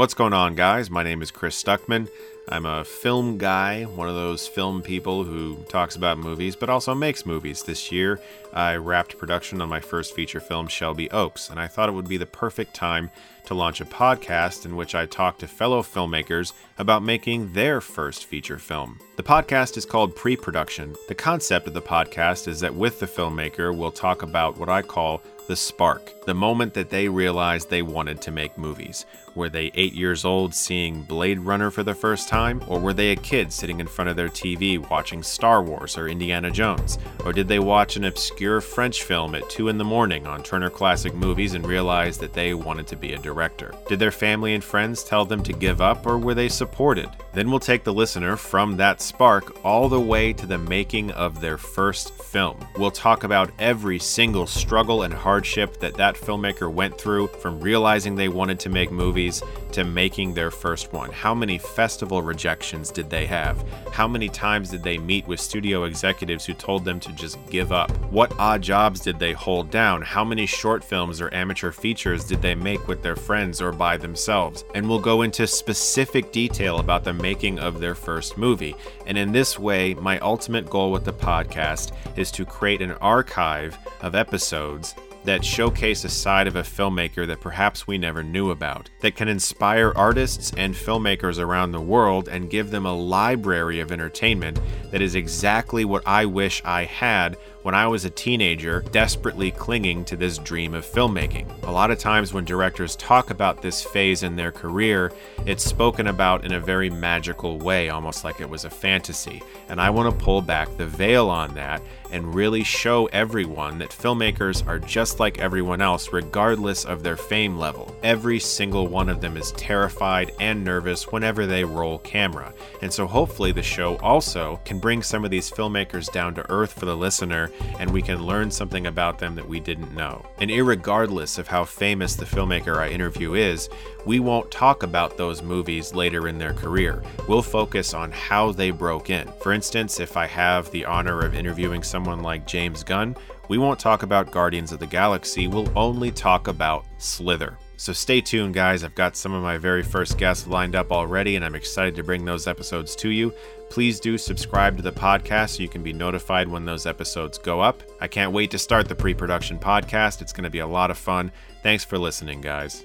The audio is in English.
What's going on, guys? My name is Chris Stuckmann. I'm a film guy, one of those film people who talks about movies but also makes movies. This year, I wrapped production on my first feature film, Shelby Oaks, and I thought it would be the perfect time to launch a podcast in which I talk to fellow filmmakers about making their first feature film. The podcast is called Pre Production. The concept of the podcast is that with the filmmaker, we'll talk about what I call the spark, the moment that they realized they wanted to make movies. Were they eight years old seeing Blade Runner for the first time? Or were they a kid sitting in front of their TV watching Star Wars or Indiana Jones? Or did they watch an obscure French film at 2 in the morning on Turner Classic Movies and realize that they wanted to be a director? Did their family and friends tell them to give up or were they supported? Then we'll take the listener from that spark all the way to the making of their first film. We'll talk about every single struggle and hardship that that filmmaker went through from realizing they wanted to make movies to making their first one. How many festival rejections did they have? How many times did they meet with studio executives who told them to just give up? What odd jobs did they hold down? How many short films or amateur features did they make with their friends or by themselves? And we'll go into specific detail about the making of their first movie. And in this way, my ultimate goal with the podcast is to create an archive of episodes that showcase a side of a filmmaker that perhaps we never knew about, that can inspire artists and filmmakers around the world and give them a library of entertainment that is exactly what I wish I had when I was a teenager, desperately clinging to this dream of filmmaking. A lot of times, when directors talk about this phase in their career, it's spoken about in a very magical way, almost like it was a fantasy. And I want to pull back the veil on that and really show everyone that filmmakers are just like everyone else, regardless of their fame level. Every single one of them is terrified and nervous whenever they roll camera. And so, hopefully, the show also can bring some of these filmmakers down to earth for the listener and we can learn something about them that we didn't know. And irregardless of how famous the filmmaker I interview is, we won't talk about those movies later in their career. We'll focus on how they broke in. For instance, if I have the honor of interviewing someone like James Gunn, we won't talk about Guardians of the Galaxy, we'll only talk about Slither. So stay tuned, guys. I've got some of my very first guests lined up already, and I'm excited to bring those episodes to you. Please do subscribe to the podcast so you can be notified when those episodes go up. I can't wait to start the pre production podcast. It's going to be a lot of fun. Thanks for listening, guys.